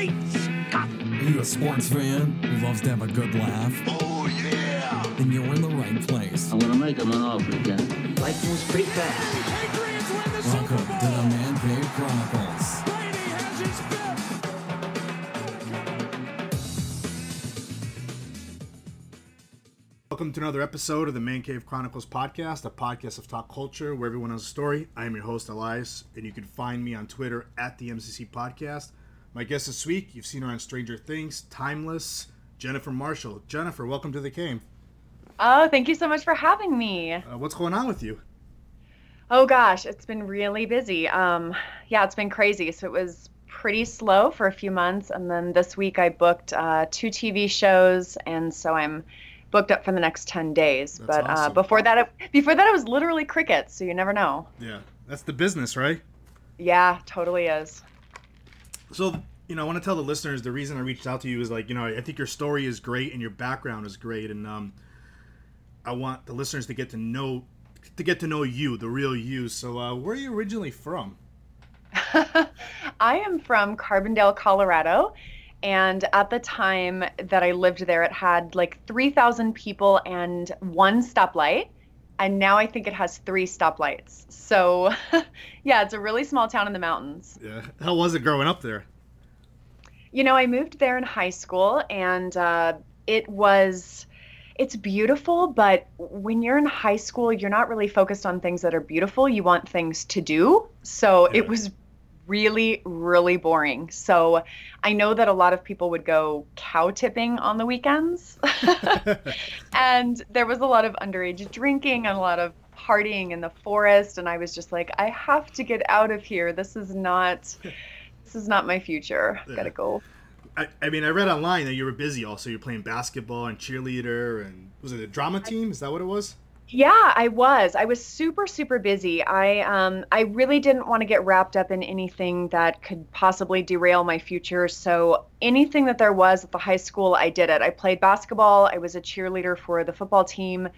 Great Scott! Are you a sports fan who loves to have a good laugh? Oh, yeah! Then you're in the right place. I'm gonna make him an offer again. Life moves pretty fast. Patriots win the Welcome Super to the Man Cave Chronicles. Brady has his fifth! Welcome to another episode of the Man Cave Chronicles podcast, a podcast of talk culture where everyone has a story. I am your host, Elias, and you can find me on Twitter at the MCC Podcast. My guest this week, you've seen her on Stranger Things, Timeless, Jennifer Marshall. Jennifer, welcome to the cave. Oh, thank you so much for having me. Uh, what's going on with you? Oh gosh, it's been really busy. Um, yeah, it's been crazy. So it was pretty slow for a few months, and then this week I booked uh, two TV shows, and so I'm booked up for the next ten days. That's but uh, before that, it, before that, it was literally crickets. So you never know. Yeah, that's the business, right? Yeah, totally is. So, you know, I want to tell the listeners the reason I reached out to you is like, you know, I think your story is great and your background is great, and um, I want the listeners to get to know to get to know you, the real you. So, uh, where are you originally from? I am from Carbondale, Colorado. And at the time that I lived there, it had like 3,000 people and one stoplight. And now I think it has three stoplights. So, yeah, it's a really small town in the mountains. Yeah, how was it growing up there? You know, I moved there in high school and uh, it was, it's beautiful, but when you're in high school, you're not really focused on things that are beautiful. You want things to do. So Yeah. it was really, really boring. So I know that a lot of people would go cow tipping on the weekends. and there was a lot of underage drinking and a lot of partying in the forest. And I was just like, I have to get out of here. This is not. This is not my future. Yeah. Gotta go. I, I mean, I read online that you were busy. Also, you're playing basketball and cheerleader, and was it a drama team? Is that what it was? Yeah, I was. I was super, super busy. I um I really didn't want to get wrapped up in anything that could possibly derail my future. So anything that there was at the high school, I did it. I played basketball. I was a cheerleader for the football team.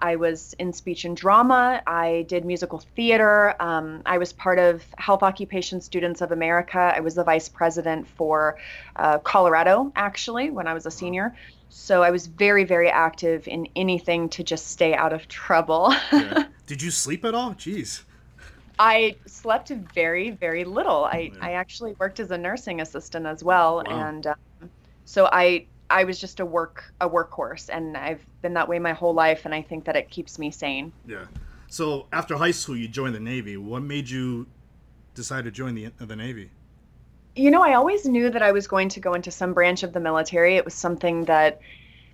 I was in speech and drama. I did musical theater. Um, I was part of Health Occupation Students of America. I was the vice president for uh, Colorado, actually, when I was a senior. So I was very, very active in anything to just stay out of trouble. Yeah. Did you sleep at all? Jeez. I slept very, very little. I, Yeah. I actually worked as a nursing assistant as well, Wow. and um, so I I was just a work a workhorse, and I've been that way my whole life, and I think that it keeps me sane. Yeah. So after high school, you joined the Navy. What made you decide to join the the Navy? You know, I always knew that I was going to go into some branch of the military. It was something that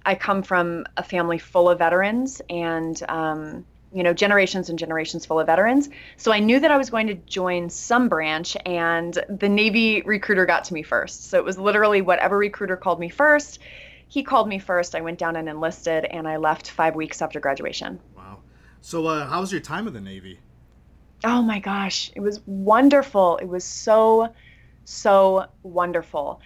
I come from a family full of veterans and, um, you know, generations and generations full of veterans. So I knew that I was going to join some branch, and the Navy recruiter got to me first. So it was literally whatever recruiter called me first. He called me first. I went down and enlisted, and I left five weeks after graduation. Wow. So uh, how was your time in the Navy? Oh my gosh, it was wonderful. It was so, so wonderful.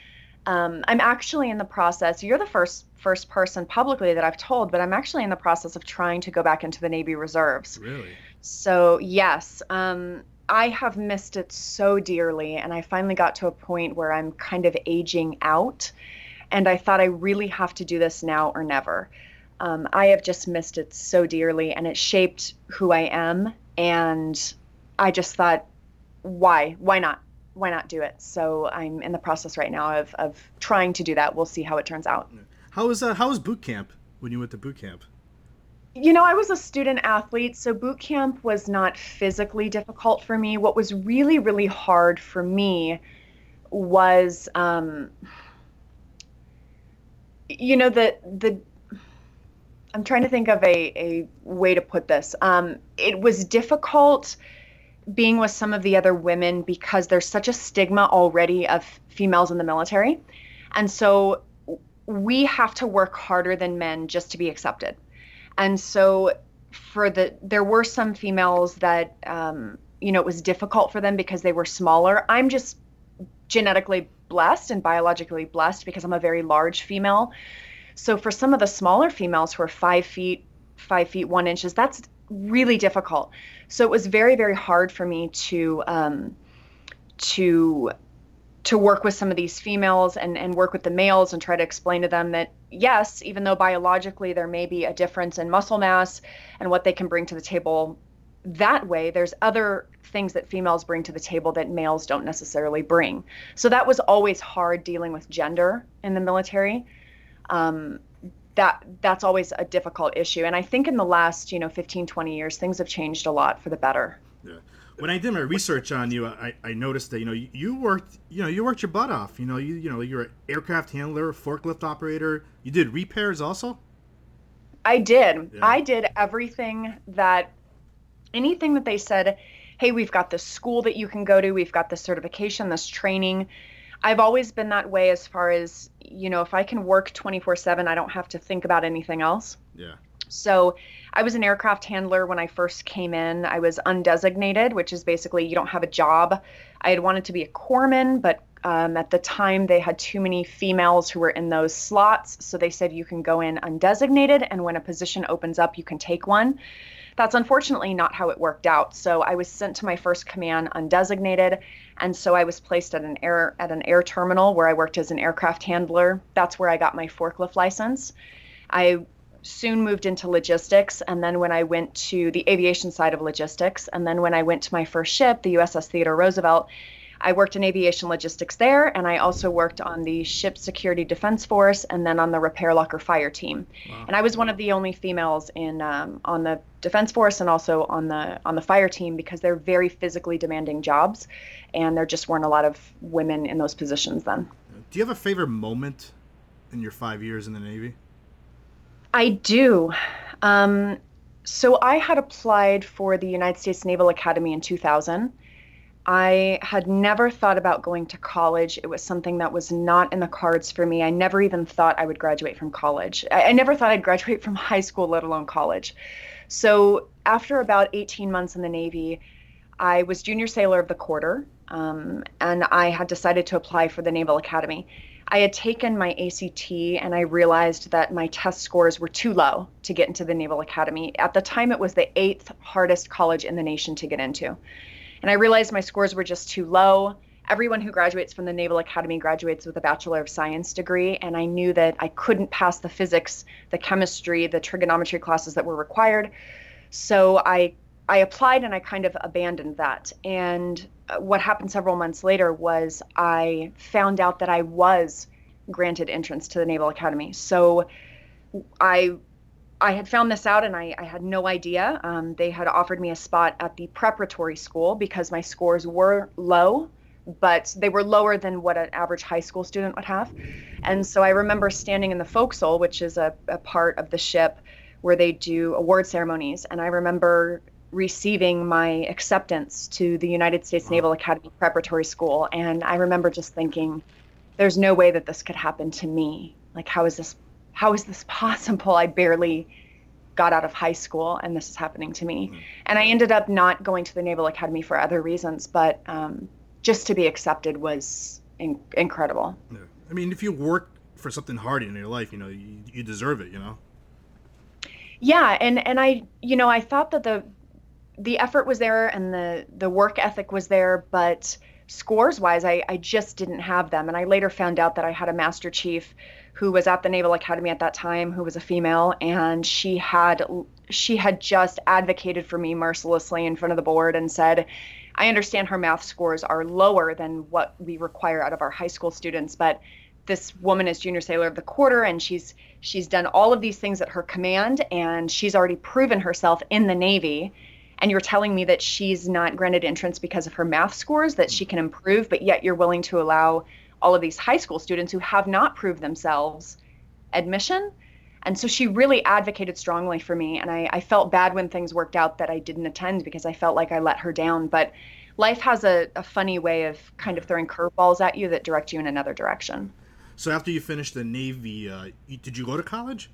Um, I'm actually in the process. You're the first first person publicly that I've told, but I'm actually in the process of trying to go back into the Navy Reserves. Really? So yes, um, I have missed it so dearly, and I finally got to a point where I'm kind of aging out, and I thought I really have to do this now or never. Um, I have just missed it so dearly, and it shaped who I am, and I just thought, why, why not? Why not do it? So I'm in the process right now of, of trying to do that. We'll see how it turns out. How was uh, how was boot camp when you went to boot camp? You know, I was a student athlete, so boot camp was not physically difficult for me. What was really, really hard for me was, um, you know, the the. I'm trying to think of a a way to put this. Um, it was difficult being with some of the other women because there's such a stigma already of females in the military, and so we have to work harder than men just to be accepted. And so for the there were some females that um, you know it was difficult for them because they were smaller. I'm just genetically blessed and biologically blessed because i'm a very large female. So for some of the smaller females who are five feet five feet one inches that's really difficult. So it was very very hard for me to um, to to work with some of these females and, and work with the males and try to explain to them that yes, even though biologically there may be a difference in muscle mass and what they can bring to the table that way, there's other things that females bring to the table that males don't necessarily bring. So that was always hard dealing with gender in the military. Um, that that's always a difficult issue. And I think in the last, you know, 15, 20 years, things have changed a lot for the better. Yeah. When I did my research on you, I, I noticed that you know you, you worked you know you worked your butt off. You know you you know you're an aircraft handler, forklift operator. You did repairs also. I did. Yeah. I did everything that anything that they said, hey, we've got this school that you can go to, we've got this certification, this training. I've always been that way as far as, you know, if I can work 24 7, I don't have to think about anything else. Yeah. So I was an aircraft handler when I first came in. I was undesignated, which is basically you don't have a job. I had wanted to be a corpsman, but um, at the time they had too many females who were in those slots. So they said you can go in undesignated, and when a position opens up, you can take one. That's unfortunately not how it worked out. So I was sent to my first command undesignated, and so I was placed at an air at an air terminal where I worked as an aircraft handler. That's where I got my forklift license. I soon moved into logistics and then when I went to the aviation side of logistics and then when I went to my first ship, the USS Theodore Roosevelt, I worked in aviation logistics there and I also worked on the ship security defense force and then on the repair locker fire team. And I was one of the only females in um, on the defense force and also on the on the fire team because they're very physically demanding jobs and there just weren't a lot of women in those positions then. Do you have a favorite moment in your five years in the Navy? I do. Um, so I had applied for the United States Naval Academy in 2000. I had never thought about going to college. It was something that was not in the cards for me. I never even thought I would graduate from college. I, I never thought I'd graduate from high school, let alone college. So after about 18 months in the Navy, I was junior sailor of the quarter, um, and I had decided to apply for the Naval Academy. I had taken my ACT and I realized that my test scores were too low to get into the Naval Academy. At the time, it was the eighth hardest college in the nation to get into. And I realized my scores were just too low. Everyone who graduates from the Naval Academy graduates with a Bachelor of Science degree, and I knew that I couldn't pass the physics, the chemistry, the trigonometry classes that were required. So I I applied and I kind of abandoned that. And what happened several months later was I found out that I was granted entrance to the Naval Academy. So I I had found this out and I, I had no idea. Um, they had offered me a spot at the preparatory school because my scores were low, but they were lower than what an average high school student would have. And so I remember standing in the forecastle, which is a, a part of the ship where they do award ceremonies. And I remember receiving my acceptance to the United States Naval Academy Preparatory School. And I remember just thinking, there's no way that this could happen to me. Like, how is this? How is this possible? I barely got out of high school and this is happening to me. And I ended up not going to the Naval Academy for other reasons, but um, just to be accepted was in- incredible. Yeah. I mean, if you work for something hard in your life, you know, you, you deserve it. You know. Yeah, and and I, you know, I thought that the the effort was there and the the work ethic was there, but scores wise, I I just didn't have them. And I later found out that I had a master chief who was at the Naval Academy at that time, who was a female, and she had she had just advocated for me mercilessly in front of the board and said, I understand her math scores are lower than what we require out of our high school students, but this woman is junior sailor of the quarter and she's she's done all of these things at her command and she's already proven herself in the navy and you're telling me that she's not granted entrance because of her math scores that she can improve but yet you're willing to allow all of these high school students who have not proved themselves admission and so she really advocated strongly for me and I, I felt bad when things worked out that i didn't attend because i felt like i let her down but life has a, a funny way of kind of throwing curveballs at you that direct you in another direction So after you finished the Navy, uh, did you go to college?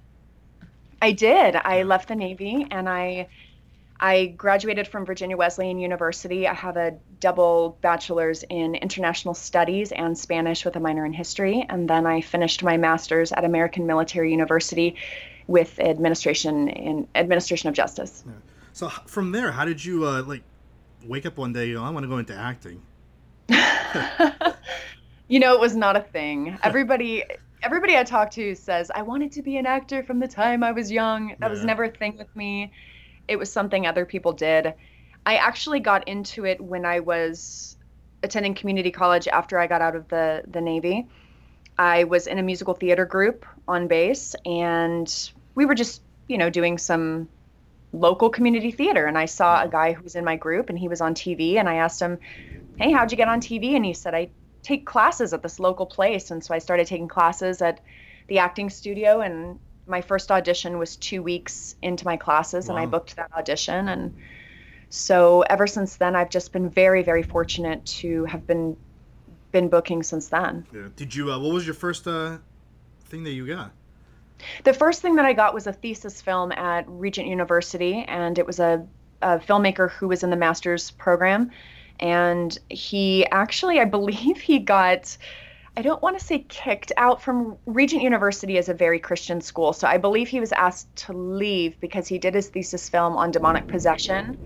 I did. I left the Navy and I I graduated from Virginia Wesleyan University. I have a double bachelor's in international studies and Spanish with a minor in history. And then I finished my master's at American Military University with administration in administration of justice. So from there, how did you uh, like wake up one day? Oh, I want to go into acting. You know, it was not a thing. Everybody everybody I talk to says I wanted to be an actor from the time I was young. That was never a thing with me. It was something other people did. I actually got into it when I was attending community college after I got out of the the Navy. I was in a musical theater group on base and we were just, you know, doing some local community theater and I saw a guy who was in my group and he was on TV and I asked him, "Hey, how'd you get on TV?" and he said, "I take classes at this local place." And so I started taking classes at the acting studio and my first audition was 2 weeks into my classes and I booked that audition and so ever since then I've just been very very fortunate to have been been booking since then. Yeah. Did you? Uh, what was your first uh, thing that you got? The first thing that I got was a thesis film at Regent University, and it was a, a filmmaker who was in the master's program. And he actually, I believe he got, I don't want to say kicked out from Regent University is a very Christian school. So I believe he was asked to leave because he did his thesis film on demonic possession,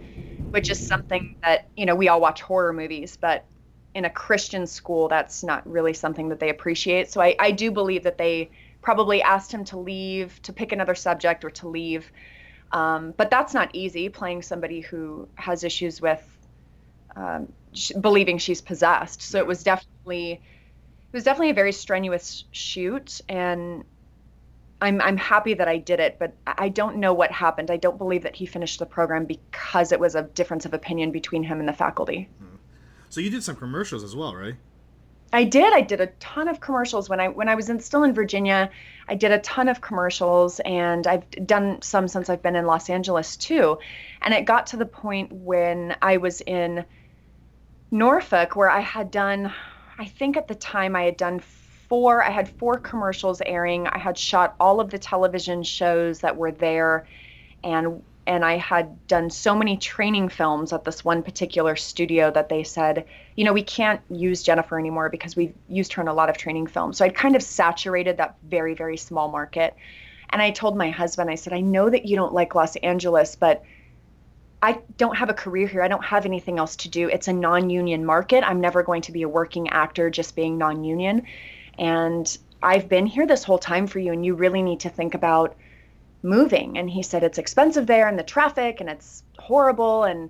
which is something that, you know, we all watch horror movies, but in a Christian school, that's not really something that they appreciate. So I, I do believe that they probably asked him to leave, to pick another subject, or to leave. Um, but that's not easy, playing somebody who has issues with um, sh- believing she's possessed. So it was definitely, it was definitely a very strenuous shoot, and I'm I'm happy that I did it. But I don't know what happened. I don't believe that he finished the program because it was a difference of opinion between him and the faculty. So you did some commercials as well, right? I did. I did a ton of commercials when I when I was in still in Virginia. I did a ton of commercials, and I've done some since I've been in Los Angeles too. And it got to the point when I was in Norfolk where I had done. I think at the time I had done four. I had four commercials airing. I had shot all of the television shows that were there, and and I had done so many training films at this one particular studio that they said, you know, we can't use Jennifer anymore because we've used her in a lot of training films. So I'd kind of saturated that very, very small market. And I told my husband, I said, I know that you don't like Los Angeles, but I don't have a career here. I don't have anything else to do. It's a non union market. I'm never going to be a working actor just being non union. And I've been here this whole time for you, and you really need to think about moving and he said it's expensive there and the traffic and it's horrible and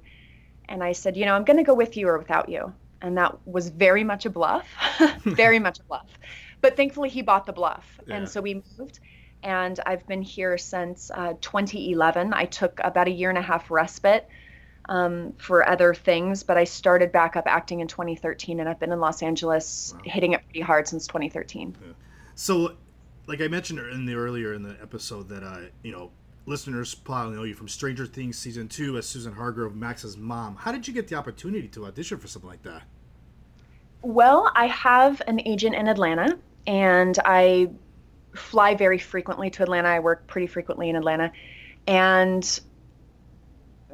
and I said you know I'm going to go with you or without you and that was very much a bluff very much a bluff but thankfully he bought the bluff Yeah. and so we moved and I've been here since uh, 2011 I took about a year and a half respite um, for other things but I started back up acting in 2013 and I've been in Los Angeles hitting it pretty hard since 2013 So, like I mentioned in the earlier in the episode, that uh, you know, listeners probably know you from Stranger Things season two as Susan Hargrove, Max's mom. How did you get the opportunity to audition for something like that? Well, I have an agent in Atlanta and I fly very frequently to Atlanta. I work pretty frequently in Atlanta. And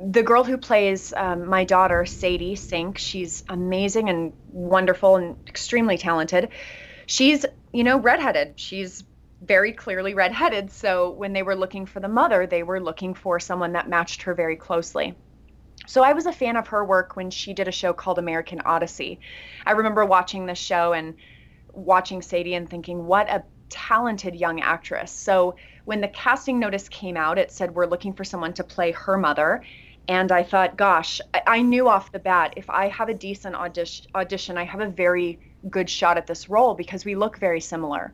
the girl who plays um, my daughter, Sadie Sink, she's amazing and wonderful and extremely talented. She's, you know, redheaded. She's very clearly redheaded. So when they were looking for the mother, they were looking for someone that matched her very closely. So I was a fan of her work when she did a show called American Odyssey. I remember watching this show and watching Sadie and thinking, what a talented young actress. So when the casting notice came out, it said we're looking for someone to play her mother. And I thought, gosh, I, knew off the bat if I have a decent audition, audition, I have a very good shot at this role because we look very similar.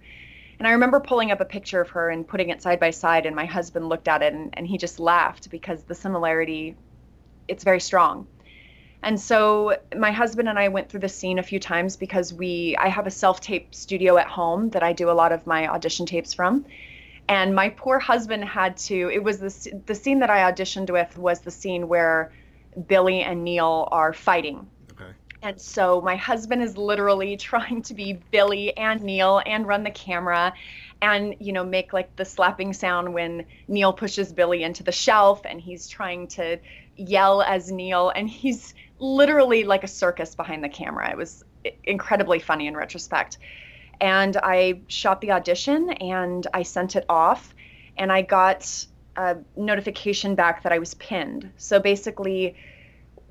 And I remember pulling up a picture of her and putting it side by side, and my husband looked at it and, and he just laughed because the similarity, it's very strong. And so my husband and I went through the scene a few times because we I have a self-tape studio at home that I do a lot of my audition tapes from. And my poor husband had to it was the the scene that I auditioned with was the scene where Billy and Neil are fighting. Okay. And so my husband is literally trying to be Billy and Neil and run the camera and you know make like the slapping sound when Neil pushes Billy into the shelf and he's trying to yell as Neil and he's literally like a circus behind the camera. It was incredibly funny in retrospect. And I shot the audition and I sent it off and I got a notification back that I was pinned. So basically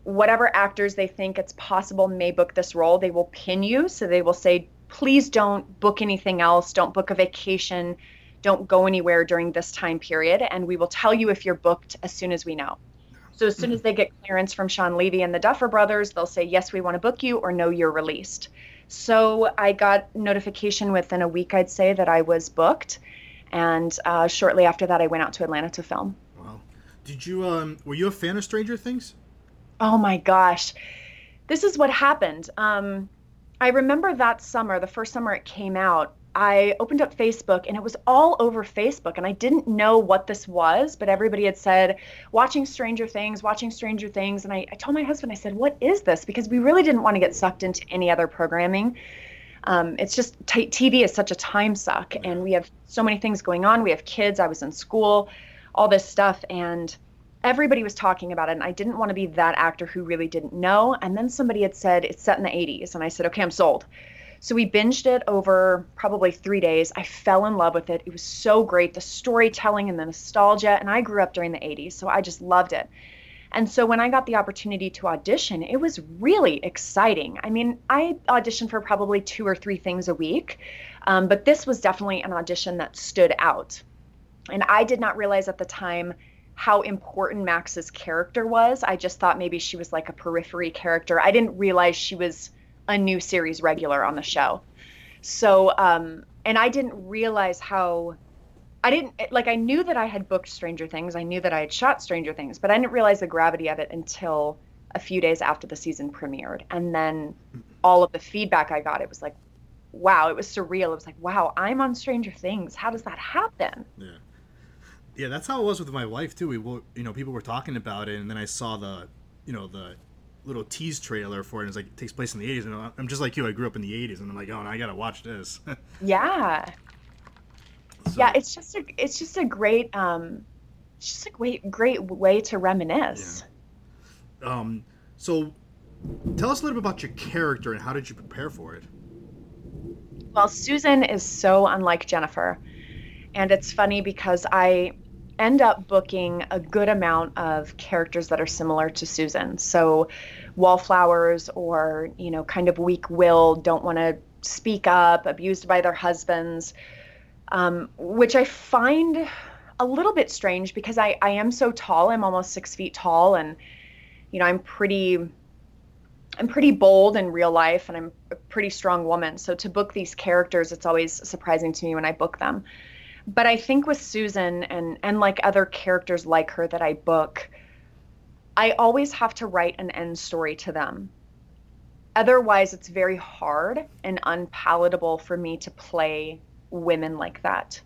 whatever actors they think it's possible may book this role, they will pin you. So they will say, please don't book anything else. Don't book a vacation. Don't go anywhere during this time period. And we will tell you if you're booked as soon as we know. So as soon as they get clearance from Shawn Levy and the Duffer Brothers, they'll say, yes, we want to book you, or no, you're released. So I got notification within a week, I'd say, that I was booked. And uh, shortly after that, I went out to Atlanta to film. Wow. Did you um were you a fan of Stranger Things? Oh my gosh. This is what happened. Um, I remember that summer, the first summer it came out, I opened up Facebook and it was all over Facebook. And I didn't know what this was, but everybody had said, watching Stranger Things, watching Stranger Things. And I, I told my husband, I said, what is this? Because we really didn't want to get sucked into any other programming. Um, it's just t- TV is such a time suck. And we have so many things going on. We have kids. I was in school, all this stuff. And everybody was talking about it and I didn't want to be that actor who really didn't know. And then somebody had said it's set in the 80s and I said, "Okay, I'm sold." So we binged it over probably 3 days. I fell in love with it. It was so great, the storytelling and the nostalgia, and I grew up during the 80s, so I just loved it. And so when I got the opportunity to audition, it was really exciting. I mean, I auditioned for probably two or three things a week, um, but this was definitely an audition that stood out. And I did not realize at the time how important Max's character was. I just thought maybe she was like a periphery character. I didn't realize she was a new series regular on the show. So, um, and I didn't realize how. I didn't like. I knew that I had booked Stranger Things. I knew that I had shot Stranger Things, but I didn't realize the gravity of it until a few days after the season premiered. And then all of the feedback I got, it was like, wow, it was surreal. It was like, wow, I'm on Stranger Things. How does that happen? Yeah. Yeah, that's how it was with my wife too. We, you know, people were talking about it, and then I saw the, you know, the little tease trailer for it. And it's like it takes place in the '80s, and I'm just like you. I grew up in the '80s, and I'm like, oh, I gotta watch this. Yeah. So- yeah it's just a it's just a great um it's just a great great way to reminisce Um, so, tell us a little bit about your character and how did you prepare for it? well susan is so unlike jennifer and it's funny because i end up booking a good amount of characters that are similar to susan so wallflowers or you know kind of weak will don't want to speak up abused by their husbands um, which i find a little bit strange because I, I am so tall i'm almost six feet tall and you know i'm pretty i'm pretty bold in real life and i'm a pretty strong woman. So to book these characters it's always surprising to me when i book them. But i think with susan and and like other characters like her that i book i always have to write an end story to them otherwise it's very hard and unpalatable for me to play women like that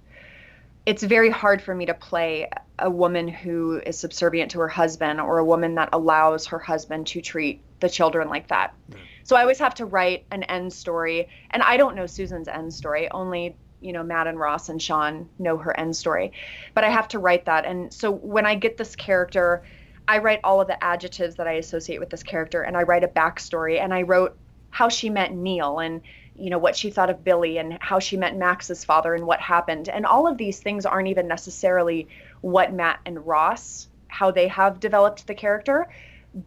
it's very hard for me to play a woman who is subservient to her husband or a woman that allows her husband to treat the children like that. So I always have to write an end story. And I don't know Susan's end story. Only, you know, Matt and Ross and Sean know her end story. But I have to write that. And so when I get this character, I write all of the adjectives that I associate with this character and I write a backstory and I wrote how she met Neil and you know what she thought of Billy and how she met Max's father and what happened. And all of these things aren't even necessarily what Matt and Ross how they have developed the character,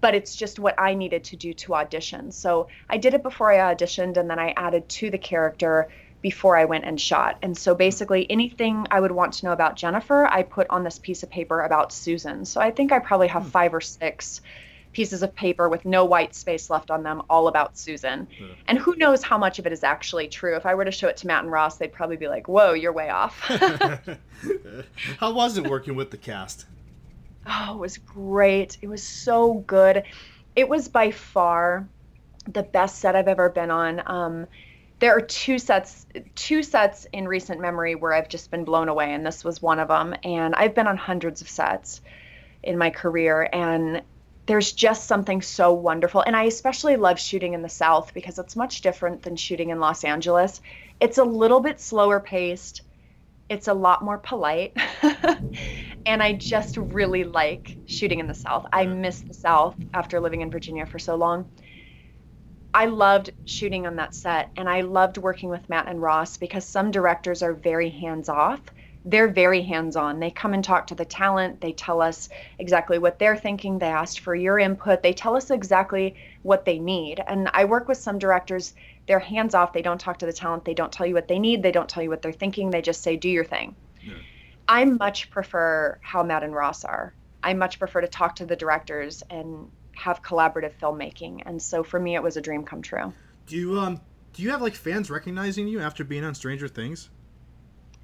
but it's just what I needed to do to audition. So I did it before I auditioned and then I added to the character before I went and shot. And so basically anything I would want to know about Jennifer, I put on this piece of paper about Susan. So I think I probably have 5 or 6 pieces of paper with no white space left on them all about Susan. And who knows how much of it is actually true. If I were to show it to Matt and Ross, they'd probably be like, "Whoa, you're way off." how was it working with the cast? Oh, it was great. It was so good. It was by far the best set I've ever been on. Um, there are two sets, two sets in recent memory where I've just been blown away, and this was one of them. And I've been on hundreds of sets in my career, and there's just something so wonderful. And I especially love shooting in the South because it's much different than shooting in Los Angeles. It's a little bit slower paced. It's a lot more polite. and I just really like shooting in the South. I miss the South after living in Virginia for so long. I loved shooting on that set and I loved working with Matt and Ross because some directors are very hands off they're very hands on. They come and talk to the talent. They tell us exactly what they're thinking. They asked for your input. They tell us exactly what they need. And I work with some directors, they're hands off. They don't talk to the talent. They don't tell you what they need. They don't tell you what they're thinking. They just say, do your thing. I much prefer how Matt and Ross are. I much prefer to talk to the directors and have collaborative filmmaking. And so for me, it was a dream come true. Do you um do you have like fans recognizing you after being on Stranger Things?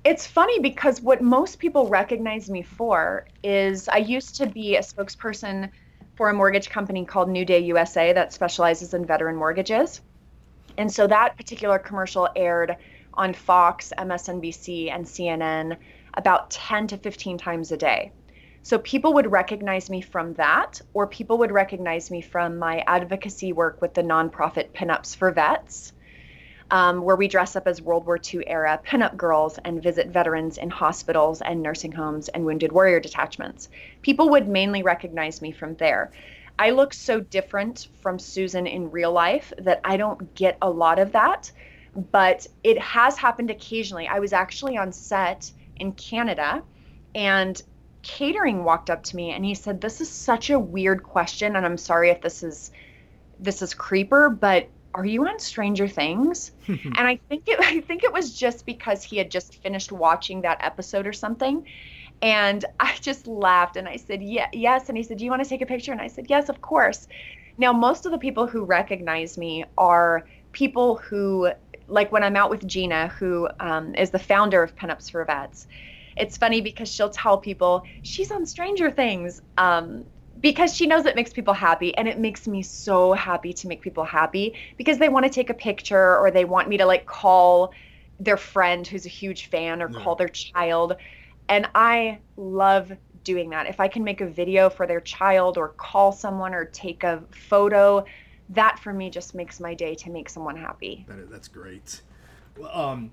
It's funny because what most people recognize me for is I used to be a spokesperson for a mortgage company called New Day USA that specializes in veteran mortgages. And so that particular commercial aired on Fox, MSNBC, and CNN about 10 to 15 times a day. So people would recognize me from that, or people would recognize me from my advocacy work with the nonprofit Pinups for Vets, um, where we dress up as World War II era pinup girls and visit veterans in hospitals and nursing homes and wounded warrior detachments. People would mainly recognize me from there. I look so different from Susan in real life that I don't get a lot of that, but it has happened occasionally. I was actually on set in Canada and catering walked up to me and he said this is such a weird question and I'm sorry if this is this is creeper but are you on Stranger Things? and I think it I think it was just because he had just finished watching that episode or something. And I just laughed and I said, "Yeah, yes." And he said, "Do you want to take a picture?" And I said, "Yes, of course." Now, most of the people who recognize me are people who like when I'm out with Gina, who um, is the founder of Pinups for Vets. It's funny because she'll tell people she's on Stranger Things um, because she knows it makes people happy, and it makes me so happy to make people happy because they want to take a picture or they want me to like call their friend who's a huge fan or call their child, and I love doing that. If I can make a video for their child or call someone or take a photo that for me just makes my day to make someone happy. That is, that's great. Well, um,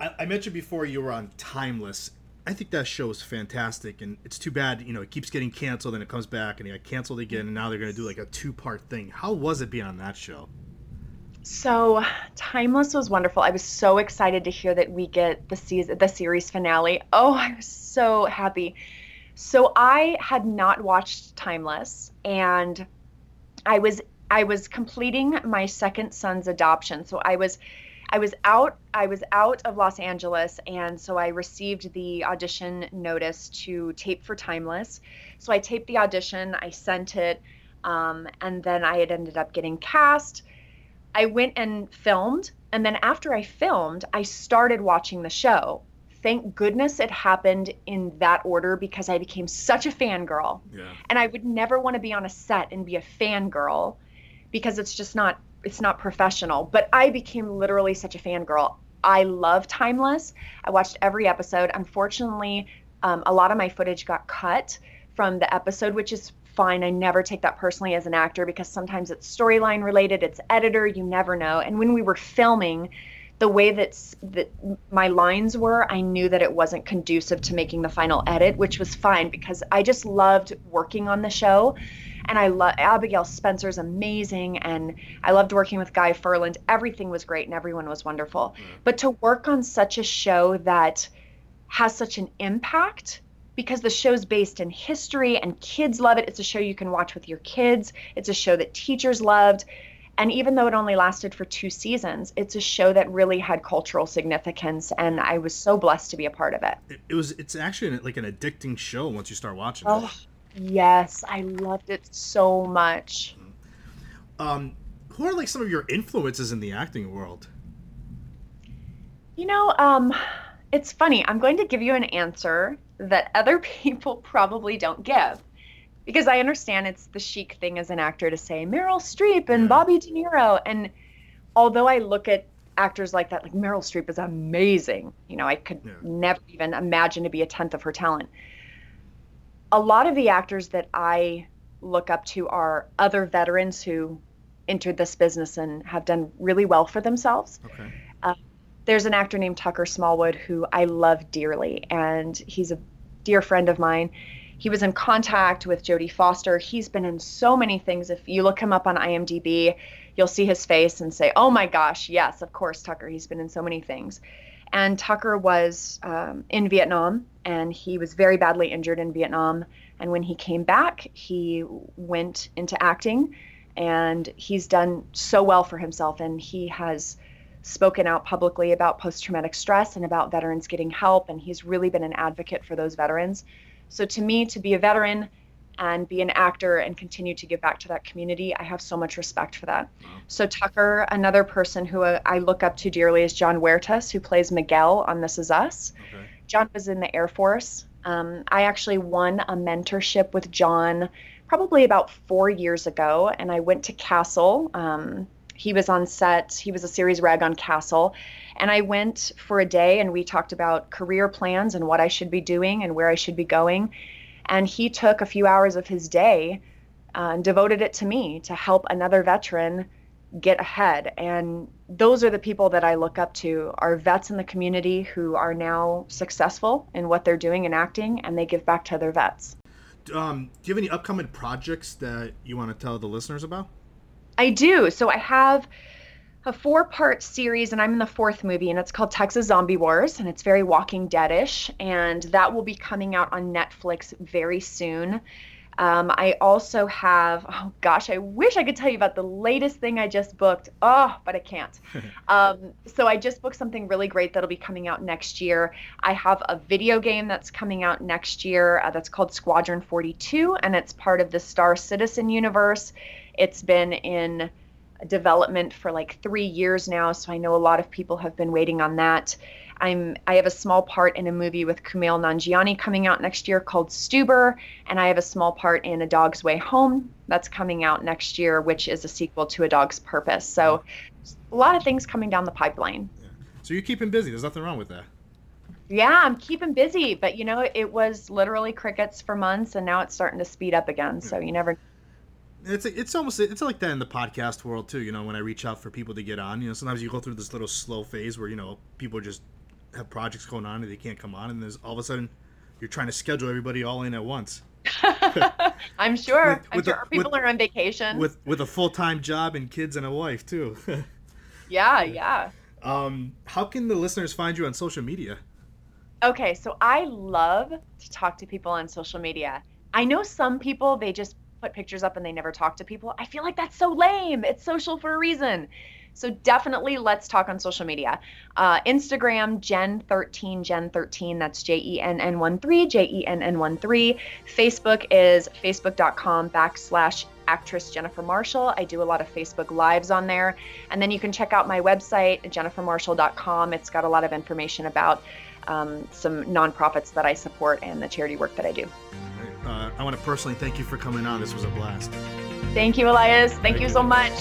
I, I mentioned before you were on Timeless. I think that show is fantastic, and it's too bad you know it keeps getting canceled and it comes back and it got canceled again, and now they're going to do like a two-part thing. How was it being on that show? So, Timeless was wonderful. I was so excited to hear that we get the season, the series finale. Oh, I was so happy. So I had not watched Timeless, and I was I was completing my second son's adoption. So I was I was out I was out of Los Angeles and so I received the audition notice to tape for Timeless. So I taped the audition, I sent it um, and then I had ended up getting cast. I went and filmed and then after I filmed, I started watching the show. Thank goodness it happened in that order because I became such a fangirl. Yeah. And I would never want to be on a set and be a fangirl because it's just not it's not professional. But I became literally such a fangirl. I love Timeless. I watched every episode. Unfortunately, um, a lot of my footage got cut from the episode, which is fine. I never take that personally as an actor because sometimes it's storyline related, it's editor, you never know. And when we were filming, the way that that my lines were, I knew that it wasn't conducive to making the final edit, which was fine because I just loved working on the show and I love Abigail Spencer's amazing, and I loved working with Guy Ferland. Everything was great, and everyone was wonderful. But to work on such a show that has such an impact because the show's based in history and kids love it. It's a show you can watch with your kids. It's a show that teachers loved. And even though it only lasted for two seasons, it's a show that really had cultural significance and I was so blessed to be a part of it. It, it was. It's actually like an addicting show once you start watching Oh, yes, I loved it so much. Um, who are like some of your influences in the acting world? You know, um, it's funny. I'm going to give you an answer that other people probably don't give. Because I understand it's the chic thing as an actor to say Meryl Streep and Bobby De Niro. And although I look at actors like that, like Meryl Streep is amazing. You know, I could Yeah. never even imagine to be a tenth of her talent. A lot of the actors that I look up to are other veterans who entered this business and have done really well for themselves Okay. there's an actor named Tucker Smallwood who I love dearly, and he's a dear friend of mine. He was in contact with Jodie Foster. He's been in so many things. If you look him up on IMDb, you'll see his face and say, "Oh my gosh, yes, of course, Tucker. He's been in so many things." And Tucker was um, in Vietnam and he was very badly injured in Vietnam. And when he came back, he went into acting and he's done so well for himself. And he has spoken out publicly about post traumatic stress and about veterans getting help. And he's really been an advocate for those veterans. So to me, to be a veteran and be an actor and continue to give back to that community, I have so much respect for that. Wow. So Tucker, another person who I look up to dearly is Jon Huertas, who plays Miguel on This Is Us. Okay. Jon was in the Air Force. Um, I actually won a mentorship with Jon probably about four years ago, and I went to Castle. Um, he was on set, he was a series reg on Castle. And I went for a day and we talked about career plans and what I should be doing and where I should be going. And he took a few hours of his day uh, and devoted it to me to help another veteran get ahead. And those are the people that I look up to are vets in the community who are now successful in what they're doing and acting, and they give back to other vets. Um, do you have any upcoming projects that you want to tell the listeners about? I do. So I have a four part series, and I'm in the fourth movie, and it's called Texas Zombie Wars, and it's very Walking Dead ish. And that will be coming out on Netflix very soon. Um, I also have, oh gosh, I wish I could tell you about the latest thing I just booked. Oh, but I can't. um, so I just booked something really great that'll be coming out next year. I have a video game that's coming out next year uh, that's called Squadron 42, and it's part of the Star Citizen universe. It's been in development for like three years now, so I know a lot of people have been waiting on that. I'm I have a small part in a movie with Kumail Nanjiani coming out next year called Stuber, and I have a small part in A Dog's Way Home that's coming out next year, which is a sequel to A Dog's Purpose. So a lot of things coming down the pipeline. Yeah. So you're keeping busy. There's nothing wrong with that. Yeah, I'm keeping busy, but you know, it was literally crickets for months, and now it's starting to speed up again. So you never it's it's almost it's like that in the podcast world too. You know, when I reach out for people to get on, you know, sometimes you go through this little slow phase where you know people just have projects going on and they can't come on, and there's all of a sudden you're trying to schedule everybody all in at once. I'm sure. With, I'm with sure a, people with, are on vacation with with a full time job and kids and a wife too. yeah, yeah. Um, how can the listeners find you on social media? Okay, so I love to talk to people on social media. I know some people they just put pictures up and they never talk to people. I feel like that's so lame. It's social for a reason. So definitely let's talk on social media. Uh, Instagram, Jenn13, Jenn13, that's J E N N 1 3, J E N N 1 3. Facebook is facebook.com backslash actress Jennifer Marshall. I do a lot of Facebook Lives on there. And then you can check out my website, jennifermarshall.com. It's got a lot of information about um, some nonprofits that I support and the charity work that I do. Uh, I want to personally thank you for coming on. This was a blast. Thank you, Elias. Thank, thank you so much.